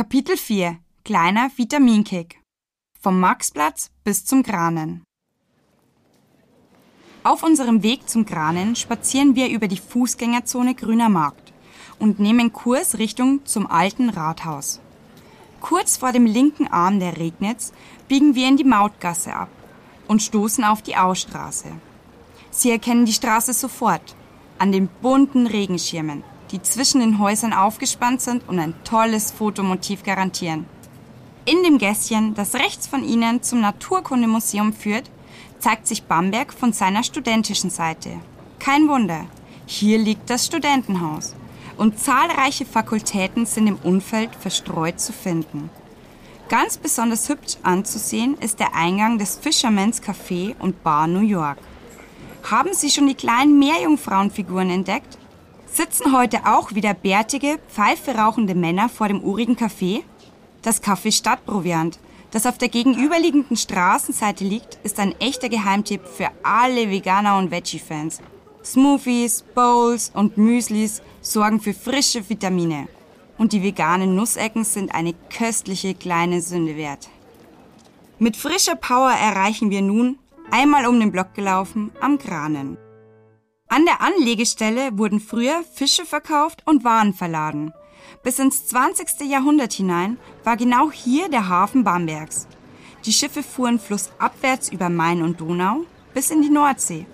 Kapitel 4 Kleiner Vitaminkick Vom Maxplatz bis zum Granen Auf unserem Weg zum Granen spazieren wir über die Fußgängerzone Grüner Markt und nehmen Kurs Richtung zum alten Rathaus. Kurz vor dem linken Arm der Regnitz biegen wir in die Mautgasse ab und stoßen auf die Austraße. Sie erkennen die Straße sofort an den bunten Regenschirmen, die zwischen den Häusern aufgespannt sind und ein tolles Fotomotiv garantieren. In dem Gässchen, das rechts von Ihnen zum Naturkundemuseum führt, zeigt sich Bamberg von seiner studentischen Seite. Kein Wunder, hier liegt das Studentenhaus und zahlreiche Fakultäten sind im Umfeld verstreut zu finden. Ganz besonders hübsch anzusehen ist der Eingang des Fisherman's Café und Bar New York. Haben Sie schon die kleinen Meerjungfrauenfiguren entdeckt? Sitzen heute auch wieder bärtige, Pfeife rauchende Männer vor dem urigen Café? Das Café Stadtproviant, das auf der gegenüberliegenden Straßenseite liegt, ist ein echter Geheimtipp für alle Veganer und Veggie-Fans. Smoothies, Bowls und Müslis sorgen für frische Vitamine. Und die veganen Nussecken sind eine köstliche kleine Sünde wert. Mit frischer Power erreichen wir nun, einmal um den Block gelaufen, am Granen. An der Anlegestelle wurden früher Fische verkauft und Waren verladen. Bis ins 20. Jahrhundert hinein war genau hier der Hafen Bambergs. Die Schiffe fuhren flussabwärts über Main und Donau bis in die Nordsee.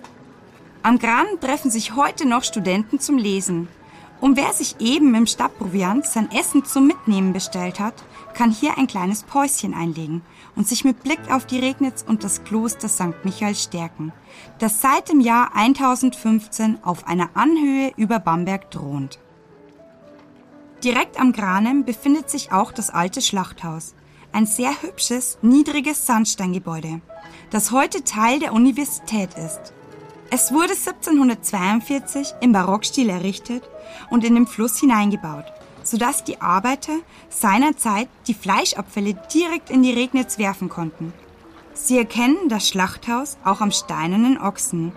Am Gran treffen sich heute noch Studenten zum Lesen. Und wer sich eben im Stadtproviant sein Essen zum Mitnehmen bestellt hat, kann hier ein kleines Päuschen einlegen und sich mit Blick auf die Regnitz und das Kloster St. Michael stärken, das seit dem Jahr 1015 auf einer Anhöhe über Bamberg thront. Direkt am Granem befindet sich auch das alte Schlachthaus, ein sehr hübsches, niedriges Sandsteingebäude, das heute Teil der Universität ist. Es wurde 1742 im Barockstil errichtet und in den Fluss hineingebaut sodass die Arbeiter seinerzeit die Fleischabfälle direkt in die Regnitz werfen konnten. Sie erkennen das Schlachthaus auch am steinernen Ochsen,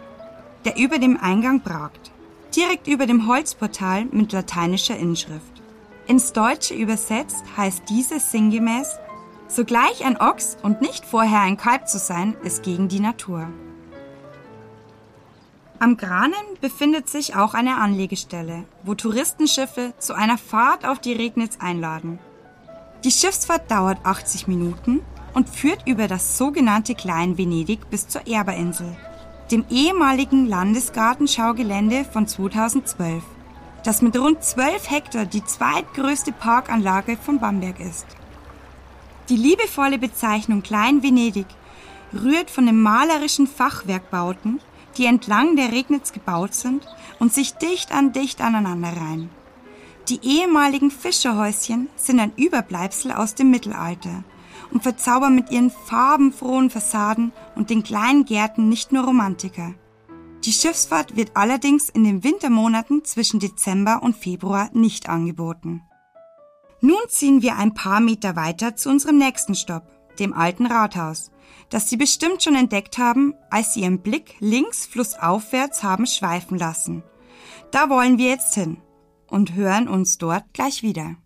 der über dem Eingang bragt, direkt über dem Holzportal mit lateinischer Inschrift. Ins Deutsche übersetzt heißt dieses sinngemäß, sogleich ein Ochs und nicht vorher ein Kalb zu sein, ist gegen die Natur. Am Granen befindet sich auch eine Anlegestelle, wo Touristenschiffe zu einer Fahrt auf die Regnitz einladen. Die Schiffsfahrt dauert 80 Minuten und führt über das sogenannte Klein Venedig bis zur Erberinsel, dem ehemaligen Landesgartenschaugelände von 2012, das mit rund 12 Hektar die zweitgrößte Parkanlage von Bamberg ist. Die liebevolle Bezeichnung Klein Venedig rührt von den malerischen Fachwerkbauten die entlang der Regnitz gebaut sind und sich dicht an dicht aneinanderreihen. Die ehemaligen Fischerhäuschen sind ein Überbleibsel aus dem Mittelalter und verzaubern mit ihren farbenfrohen Fassaden und den kleinen Gärten nicht nur Romantiker. Die Schiffsfahrt wird allerdings in den Wintermonaten zwischen Dezember und Februar nicht angeboten. Nun ziehen wir ein paar Meter weiter zu unserem nächsten Stopp, dem alten Rathaus, das Sie bestimmt schon entdeckt haben, als Sie Ihren Blick links flussaufwärts haben schweifen lassen. Da wollen wir jetzt hin und hören uns dort gleich wieder.